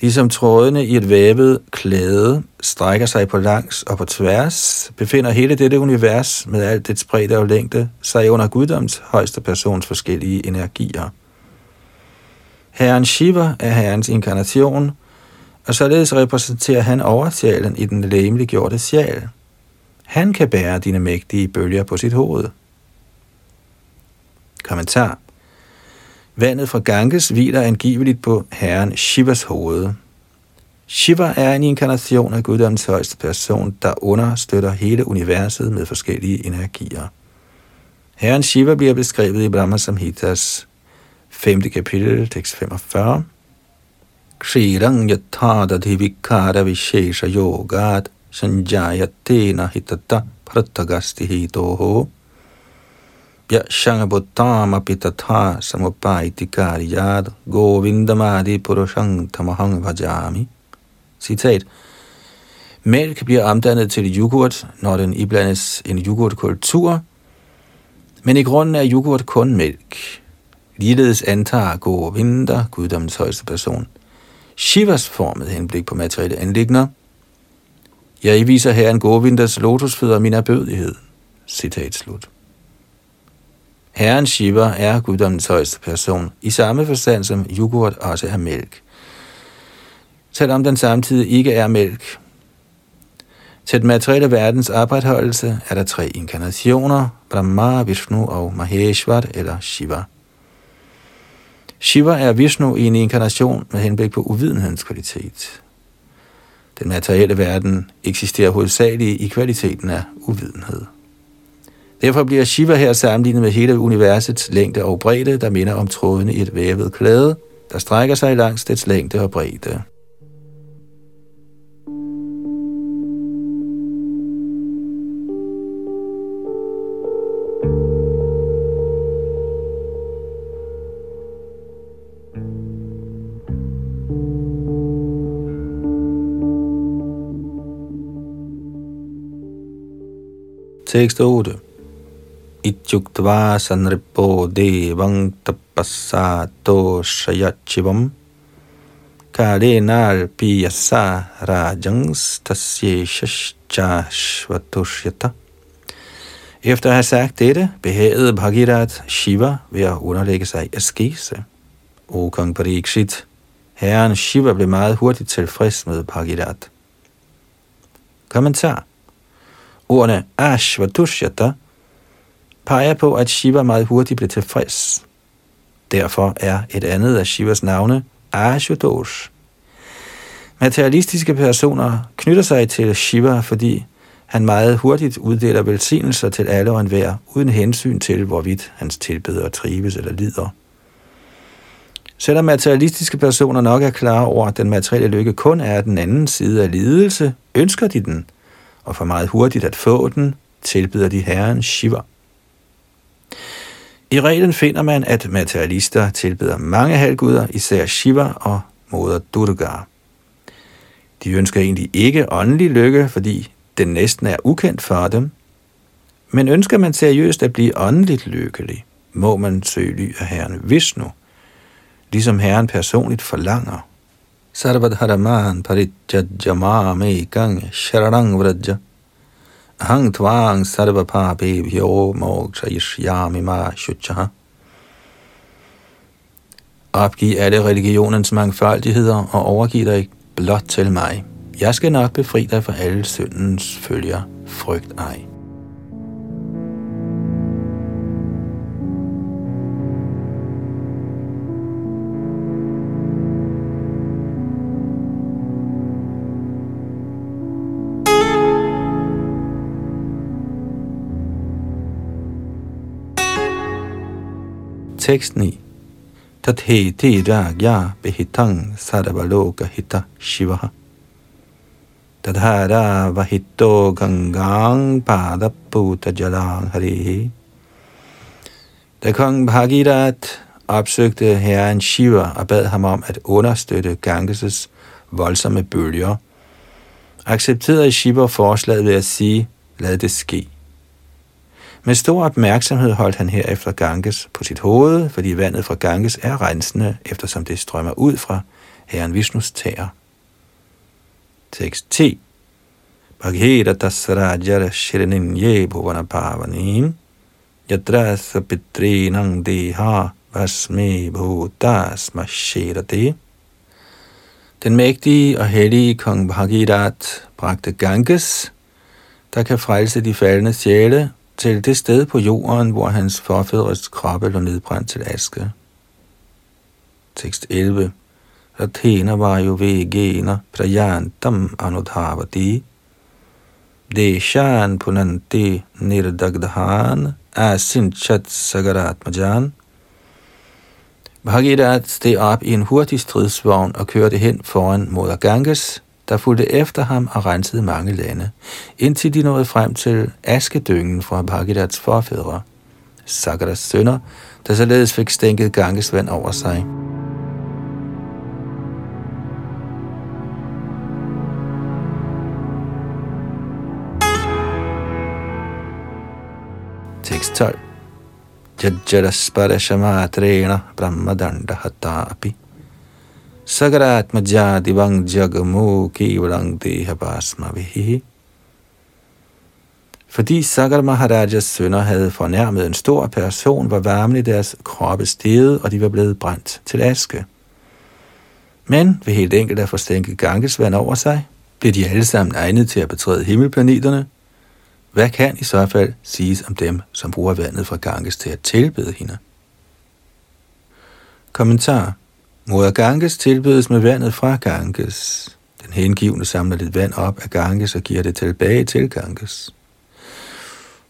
Ligesom trådene i et vævet klæde strækker sig på langs og på tværs, befinder hele dette univers med alt dets bredde og længde sig under guddoms højste persons forskellige energier. Herren Shiva er herrens inkarnation, og således repræsenterer han oversjælen i den læmeliggjorte sjæl. Han kan bære dine mægtige bølger på sit hoved. Kommentar Vandet fra Ganges hviler angiveligt på herren Shivas hoved. Shiva er en inkarnation af guddommens højeste person, der understøtter hele universet med forskellige energier. Herren Shiva bliver beskrevet i Brahma Samhitas 5. kapitel, tekst 45. Kshirang yathadadhi vikara vishesha yogat sanjayatena hitata pratagasti hitoho apitatha samupaiti kariyad govindamadi purushang tamahang vajami. Citat. Mælk bliver omdannet til yoghurt, når den iblandes en yoghurtkultur, men i grunden er yoghurt kun mælk. Ligeledes antager Govinda, guddommens højeste person, Shivas formet henblik på materielle anlægner. Jeg viser her en Govindas lotusfødder min erbødighed. Citat slut. Herren Shiva er guddommens højeste person, i samme forstand som yoghurt også er mælk. Selvom den samtidig ikke er mælk. Til den materielle verdens opretholdelse er der tre inkarnationer, Brahma, Vishnu og Maheshwar eller Shiva. Shiva er Vishnu i en inkarnation med henblik på uvidenhedens kvalitet. Den materielle verden eksisterer hovedsageligt i kvaliteten af uvidenhed. Derfor bliver Shiva her sammenlignet med hele universets længde og bredde, der minder om trådene i et vævet klæde, der strækker sig langs dets længde og bredde. Tekst 8 ityuktva sanripo devang tapassato shayachivam kalenal piyasa rajangs tasyeshashvatusyata. Efter at have sagt dette, behagede Bhagirat Shiva ved at underlægge sig i askese. O kong Parikshit, herren Shiva blev meget hurtigt tilfreds med Bhagirat. Kommentar Ordene Ashvatushyata peger på, at Shiva meget hurtigt blev tilfreds. Derfor er et andet af Shivas navne Ashutosh. Materialistiske personer knytter sig til Shiva, fordi han meget hurtigt uddeler velsignelser til alle og enhver, uden hensyn til, hvorvidt hans tilbedere trives eller lider. Selvom materialistiske personer nok er klar over, at den materielle lykke kun er den anden side af lidelse, ønsker de den, og for meget hurtigt at få den, tilbyder de herren Shiva. I reglen finder man, at materialister tilbeder mange halvguder, især Shiva og moder Durga. De ønsker egentlig ikke åndelig lykke, fordi den næsten er ukendt for dem. Men ønsker man seriøst at blive åndeligt lykkelig, må man søge ly af Herren Vishnu, ligesom Herren personligt forlanger. Sarvadharaman parijajamame gang sharanang vraja Hang tvang sarva pape vyo mokshayishyami ma shuchaha. Opgiv alle religionens mangfoldigheder og overgiv dig blot til mig. Jeg skal nok befri dig fra alle syndens følger. Frygt ej. Tekst 9. Tatheti ragya behitang sarvaloka hita shivaha. Tadhara vahito gangang padaputa jalang harihi. Da kong Bhagirat opsøgte herren Shiva og bad ham om at understøtte Ganges' voldsomme bølger, accepterede Shiva forslaget ved at sige, lad det ske. Med stor opmærksomhed holdt han herefter Ganges på sit hoved, fordi vandet fra Ganges er rensende, eftersom det strømmer ud fra herren Vishnus tæer. Tekst 10. Bhaghera tasrajara shirinin ye bhuvana pavanim yadrasa pitrinang deha vasme bhutas mashirati. Den mægtige og hellige kong Bhagirath bragte Ganges, der kan frelse de faldende sjæle, til det sted på jorden, hvor hans forfædres kroppe lå nedbrændt til aske. Tekst 11. Rathena var jo vegena prayantam anudhavati. Deshan punanti nirdagdhan asinchat sagaratmajan. Bhagirath steg op i en hurtig stridsvogn og kørte hen foran Moder Ganges, der fulgte efter ham og rensede mange lande, indtil de nåede frem til askedyngen fra Bhagiraths forfædre, Sagaras sønner, der således fik stænket Ganges vand over sig. Tekst 12 Jajjaraspara Brahmadanda api Sagaratmaja divang jagamu kevalang dehabasmavihi. Fordi Sagar Maharajas sønner havde fornærmet en stor person, var varmen i deres kroppe steget, og de var blevet brændt til aske. Men ved helt enkelt at få stænket Ganges vand over sig, blev de alle sammen egnet til at betræde himmelplaneterne. Hvad kan i så fald siges om dem, som bruger vandet fra Ganges til at tilbede hende? Kommentar Moder Ganges tilbydes med vandet fra Ganges. Den hengivne samler lidt vand op af Ganges og giver det tilbage til Ganges.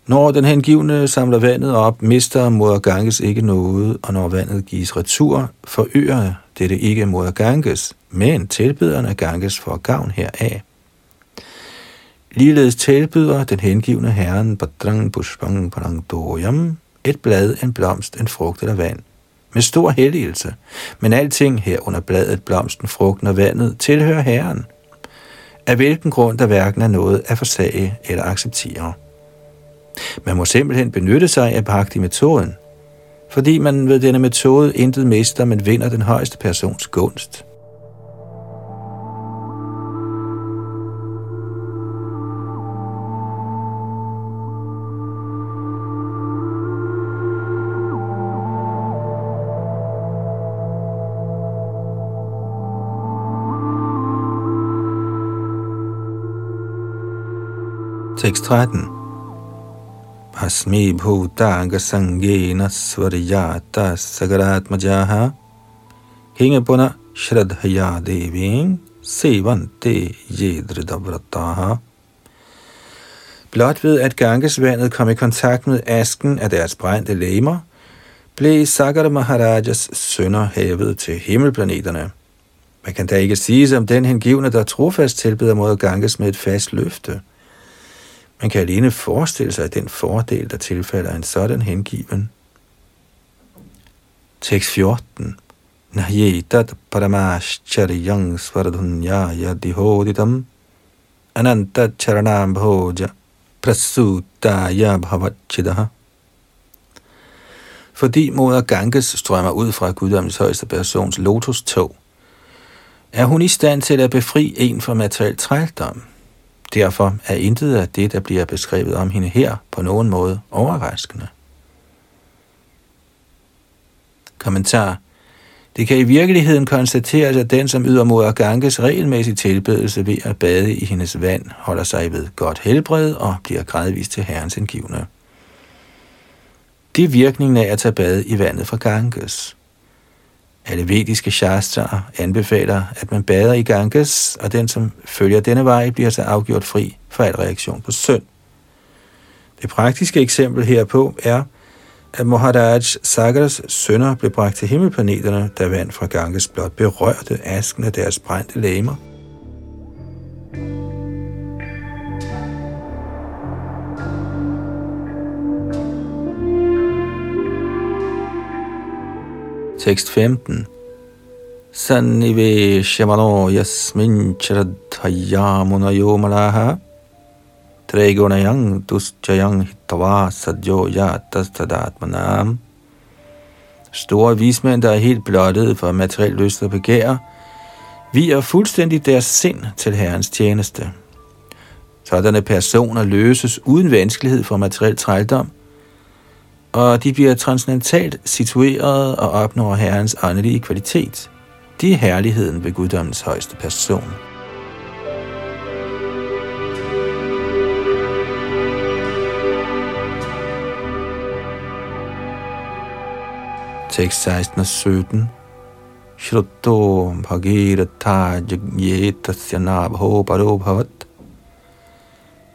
Når den hengivne samler vandet op, mister moder Ganges ikke noget, og når vandet gives retur, forøger dette ikke moder Ganges, men tilbederen af Ganges får gavn heraf. Ligeledes tilbyder den hengivne herren Badrang Pushpang Parang Doyam et blad, en blomst, en frugt eller vand med stor heldigelse, men alting her under bladet, blomsten, frugten og vandet tilhører Herren, af hvilken grund der hverken er noget at forsage eller acceptere. Man må simpelthen benytte sig af bhakti-metoden, fordi man ved denne metode intet mister, men vinder den højeste persons gunst. Tekst 13. Asmi bhutanga sangena svariyata sagaratmajaha hingapuna shradhaya devin sevante jedridavrataha. Blot ved at Gangesvandet kom i kontakt med asken af deres brændte lemmer, blev Sagara Maharajas sønner hævet til himmelplaneterne. Man kan da ikke sige om den hengivne, der trofast tilbeder mod Ganges med et fast løfte – man kan alene forestille sig den fordel, der tilfalder en sådan hengiven. Tekst 14. Nahyetat paramashcharyang svardhunyaya dihoditam ananta charanam bhoja prasutaya bhavachidaha. Fordi moder Ganges strømmer ud fra guddommens højeste persons lotus-tog, er hun i stand til at befri en fra materiel trældom. Derfor er intet af det, der bliver beskrevet om hende her, på nogen måde overraskende. Kommentar. Det kan i virkeligheden konstateres, at den, som yder mod Ganges regelmæssig tilbedelse ved at bade i hendes vand, holder sig ved godt helbred og bliver gradvist til herrens indgivende. Det er virkningen af at tage bade i vandet fra Ganges. Alle vediske shastraer anbefaler, at man bader i Ganges, og den, som følger denne vej, bliver så afgjort fri for al reaktion på synd. Det praktiske eksempel herpå er, at Moharaj Sagaras sønner blev bragt til himmelplaneterne, da vand fra Ganges blot berørte asken af deres brændte læmer. Tekst 15. Sannive shamano yasmin charadhaya munayo malaha tregunayang duschayang hitava sadjo yatastadatmanam Store vismænd, der er helt blottet for materiel lyst og begær, Vi er fuldstændig deres sind til Herrens tjeneste. Sådanne personer løses uden vanskelighed fra materiel trældom, og de bliver transcendentalt situeret og opnår Herrens åndelige kvalitet. De er herligheden ved guddommens højeste person. Tekst 16 og 17 Shruto bhagiratha jagyetasya nabho paro bhavat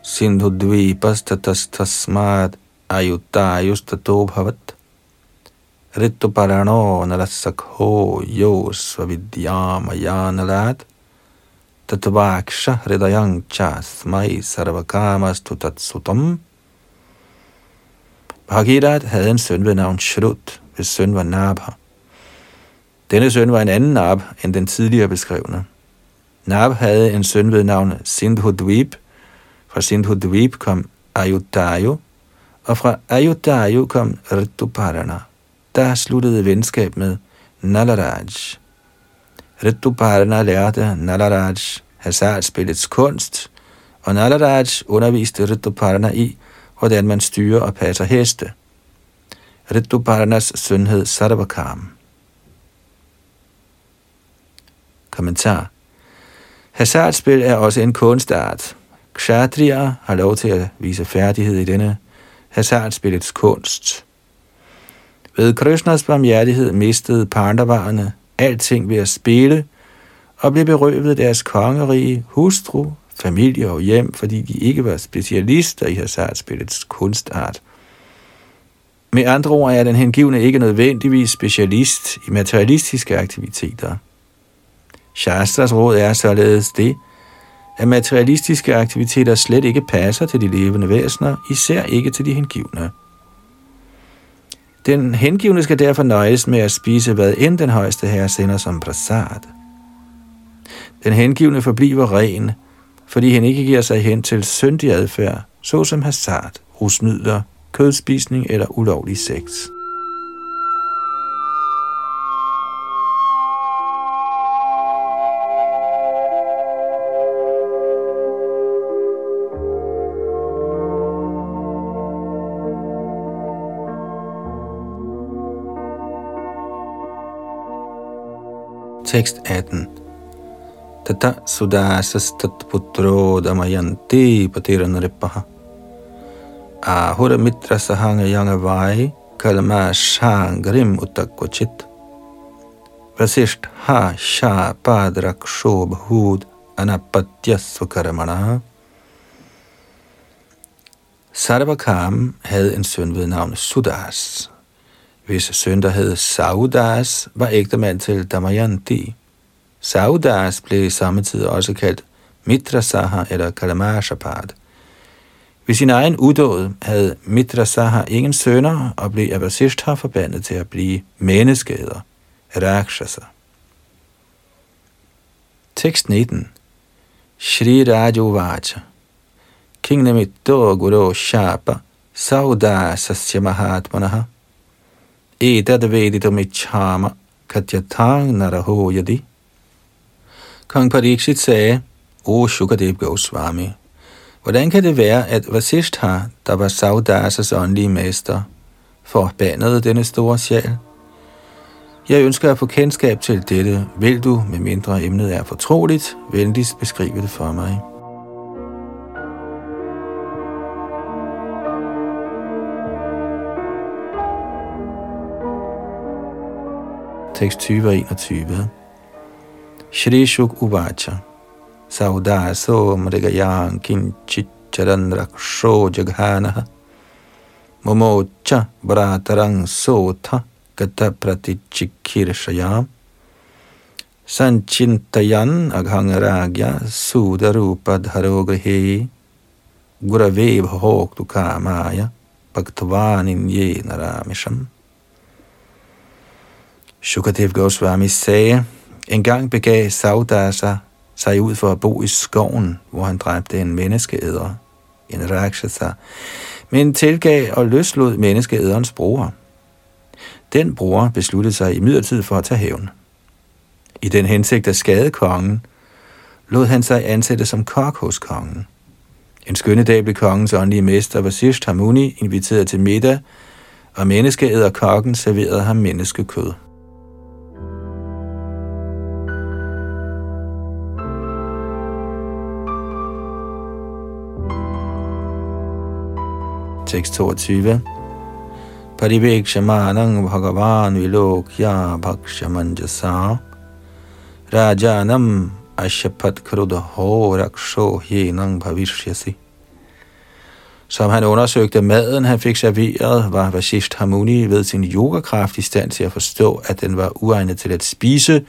Sindhu dvipastatastasmad ayutajustato bhavat Rittu parano narasakho yo svavidyamayanalad Tatvaksha hridayang cha smai sarvakamastu tatsutam Bhagirat havde en søn ved navn Shrut, hvis søn var Nabha. Denne søn var en anden Nab end den tidligere beskrevne. Nab havde en søn ved navn Sindhudvib. Fra Sindhudvib kom Ayutthaya, og fra Ayutayo kom Rituparana, der sluttede venskab med Nalaraj. Rituparana lærte Nalaraj hasardspillets kunst, og Nalaraj underviste Rituparana i, hvordan man styrer og passer heste. Rituparanas søn hed Sarvakam. Kommentar. Hasardspil er også en kunstart. Kshatriya har lov til at vise færdighed i denne hasardspillets kunst. Ved Krishnas barmhjertighed mistede pandavarerne alting ved at spille, og blev berøvet deres kongerige, hustru, familie og hjem, fordi de ikke var specialister i hasardspillets kunstart. Med andre ord er den hengivne ikke nødvendigvis specialist i materialistiske aktiviteter. Shastras råd er således det, at materialistiske aktiviteter slet ikke passer til de levende væsener, især ikke til de hengivne. Den hengivne skal derfor nøjes med at spise, hvad end den højeste herre sender som prasad. Den hengivne forbliver ren, fordi han ikke giver sig hen til syndig adfærd, såsom hasard, rusmidler, kødspisning eller ulovlig sex. Tekst 18 Tata sudasas tat putro damayanti patiranaripaha Ahura mitra sahanga yanga vai kalma shangrim utakvachit Vasisht ha sha padrak shobhud anapatyasukaramana. Sarvakam havde en søn ved navn Sudas, hvis søn, der hed Saudas, var ægtemand til Damayanti. Saudas blev i samme tid også kaldt Mitrasaha eller Kalamashapad. Ved sin egen udåd havde Mitrasaha ingen sønner og blev af forbandet til at blive menneskeæder, Rakshasa. Tekst 19 Shri Rajo Vacha King Namitto Guru Shapa Saudasasya Mahatmanaha Etad katyatang naraho yadi. Kong Pariksit sagde, O Shukadev Goswami, hvordan kan det være, at Vasishtha, der var Saudasas åndelige mester, forbandede denne store sjæl? Jeg ønsker at få kendskab til dette. Vil du, med mindre emnet er fortroligt, venligst beskrive det for mig? Tekst 20 og 21. Shri Shuk Uvacha Saudaso Mrigayan Kinchicharan Raksho Jaghanaha Momocha Bratarang Sotha Gata Pratichikirshayam Sanchintayan Aghangaragya Sudarupa Dharogrihe Gurave Bhoktu Kamaya Bhaktavanin Ye Naramisham Shukadev Goswami sagde, en gang begav Saudasa sig ud for at bo i skoven, hvor han dræbte en menneskeæder, en rakshasa, men tilgav og løslod menneskeæderens bror. Den bror besluttede sig i midlertid for at tage hævn. I den hensigt at skade kongen, lod han sig ansætte som kok hos kongen. En skønne dag blev kongens åndelige mester Vasisht Hamuni inviteret til middag, og menneskeæder kokken serverede ham menneskekød. Tekst 22 Parivekshamanang bhagavan vilokya bhakshamanjasa Rajanam ashapat krudho raksho henang bhavishyasi som han undersøgte maden, han fik serveret, var Vashisht Harmoni ved sin yogakraft i stand til at forstå, at den var uegnet til at spise,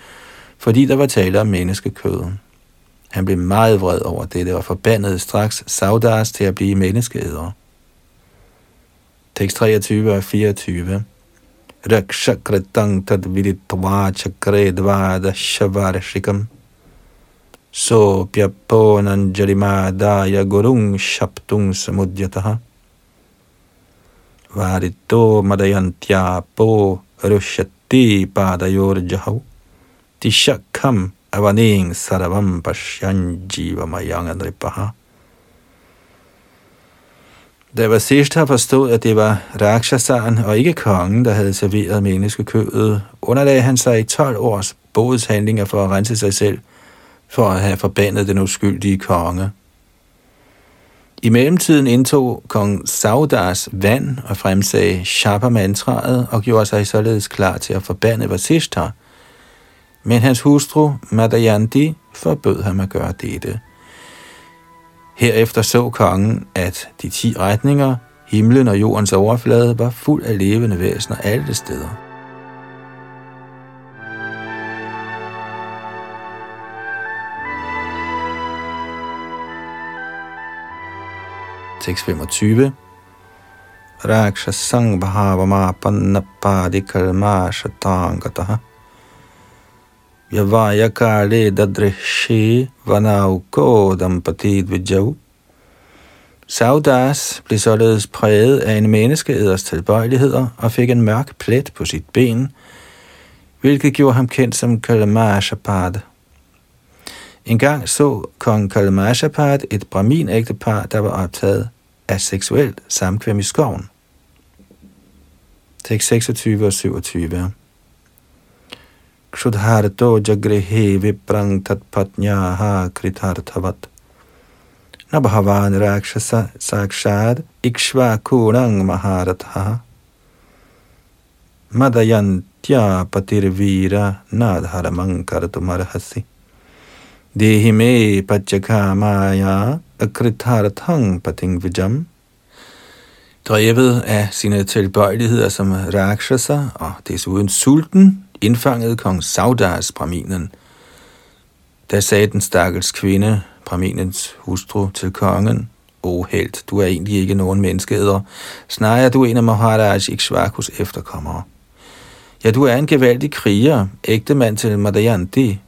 fordi der var tale om menneskekød. Han blev meget vred over dette og forbandede straks Saudas til at blive menneskeædere. Tekst 23 og 24 Rakshakritang tad viditva chakre dvada shavarashikam so pyapo nanjarimādāya gurung shaptung samudyataha varito po rushati padayorjahau tishakham avaning saravam pashyan jivamayang andripaha. Da Vasishta forstod, at det var Rakshasaren og ikke kongen, der havde serveret menneskekødet, underlagde han sig i 12 års bodshandlinger for at rense sig selv – for at have forbandet den uskyldige konge. I mellemtiden indtog kong Saudas vand og fremsagde Shapa-mantraet og gjorde sig således klar til at forbande Vasishta, men hans hustru Madayanti forbød ham at gøre dette. Herefter så kongen, at de ti retninger, himlen og jordens overflade, var fuld af levende væsener alle steder. Tekst 25. Rakshasang bhavamapanapadi kalma shatangataha. Vyavaya kale dadrishi vanauko dampati dvijau. Saudas blev således præget af en menneskeæders tilbøjeligheder og fik en mørk plet på sit ben, hvilket gjorde ham kendt som Kalamashapad. En gang så kong Kalamashapad et brahmin-ægtepar, der var optaget af seksuelt samkvem i skoven. Tekst 26 og 27. Kshudharto jagrihe viprang tatpatnyaha kritarthavat. Nabhavan rakshasa sakshad ikshvakurang maharatha. Madayantya patirvira nadharamang kartumarhasi. Dehi me pachakamaya akritharthang pating vijam. Drevet af sine tilbøjeligheder som rakshasa og desuden sulten, indfangede kong Saudas Braminen. Da sagde den stakkels kvinde, Braminens hustru, til kongen, O helt, du er egentlig ikke nogen menneskeheder. Snarere er du en af Maharaj Ikshvakus efterkommere. Ja, du er en gevaldig kriger, ægtemand til Madayanti,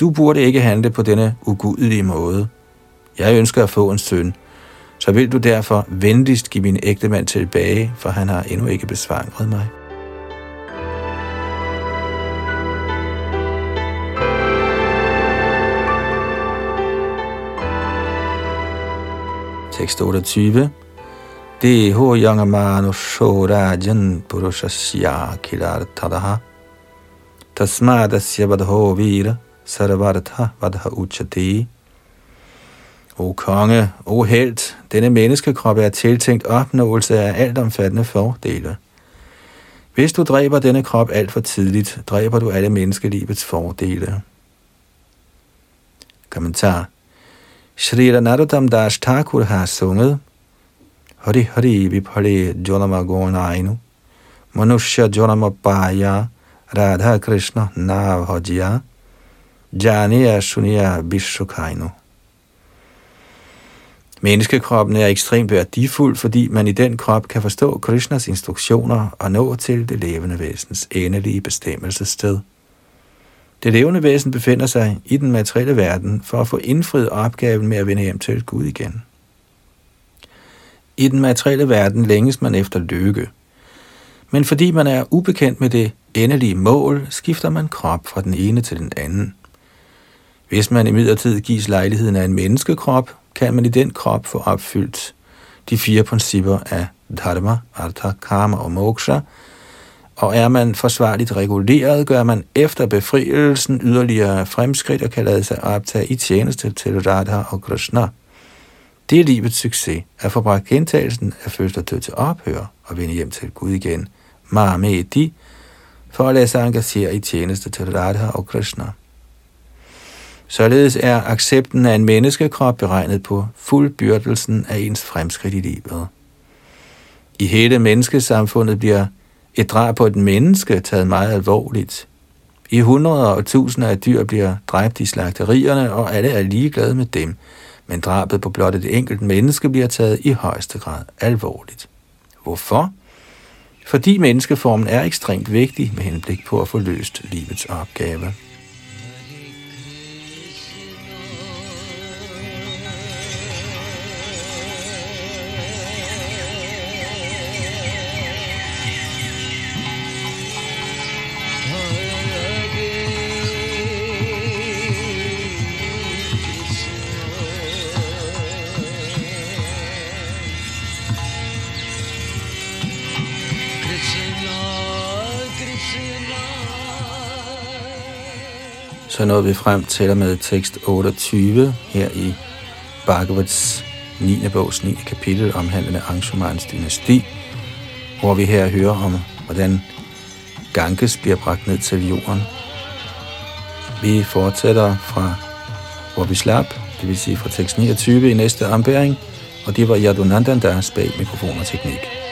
du burde ikke handle på denne ugudelige måde. Jeg ønsker at få en søn, så vil du derfor venligst give min ægtemand tilbage, for han har endnu ikke besvaret mig. Tekst 28. Deho shora shorajan purushasya kilartadaha tasmadasya vadho vira sarvartha vadha uchati. O konge, o held, denne menneskekrop er tiltænkt opnåelse af altomfattende fordele. Hvis du dræber denne krop alt for tidligt, dræber du alle menneskelivets fordele. Kommentar. Shri Narottam Das Thakur har sunget Hari Hari Vipale Jonama Gonainu Manushya Jonama Paya Radha Krishna Navhajya Janiya Sunya Vishukainu Menneskekroppen er ekstremt værdifuld, fordi man i den krop kan forstå Krishnas instruktioner og nå til det levende væsens endelige bestemmelsessted. Det levende væsen befinder sig i den materielle verden for at få indfriet opgaven med at vende hjem til Gud igen. I den materielle verden længes man efter lykke, men fordi man er ubekendt med det endelige mål, skifter man krop fra den ene til den anden. Hvis man imidlertid gives lejligheden af en menneskekrop, kan man i den krop få opfyldt de fire principper af dharma, artha, karma og moksha, og er man forsvarligt reguleret, gør man efter befrielsen yderligere fremskridt og kan lade sig optage i tjeneste til Radha og Krishna. Det er livets succes, at få bragt gentagelsen af fødsel og død til ophør og vende hjem til Gud igen. Mahamedi, for at lade sig engagere i tjeneste til Radha og Krishna. Således er accepten af en menneskekrop beregnet på fuldbyrdelsen af ens fremskridt i livet. I hele menneskesamfundet bliver et drab på et menneske taget meget alvorligt. I hundreder og tusinder af dyr bliver dræbt i slagterierne, og alle er ligeglade med dem, men drabet på blot et enkelt menneske bliver taget i højeste grad alvorligt. Hvorfor? Fordi menneskeformen er ekstremt vigtig med henblik på at få løst livets opgave. Så nåede vi frem til med tekst 28 her i Bhagavats 9. bogs 9. kapitel omhandlende Angshumans dynasti, hvor vi her hører om, hvordan Ganges bliver bragt ned til jorden. Vi fortsætter fra, hvor vi slap, det vil sige fra tekst 29 i næste ombæring, og det var Yadunandandas bag mikrofon og teknik.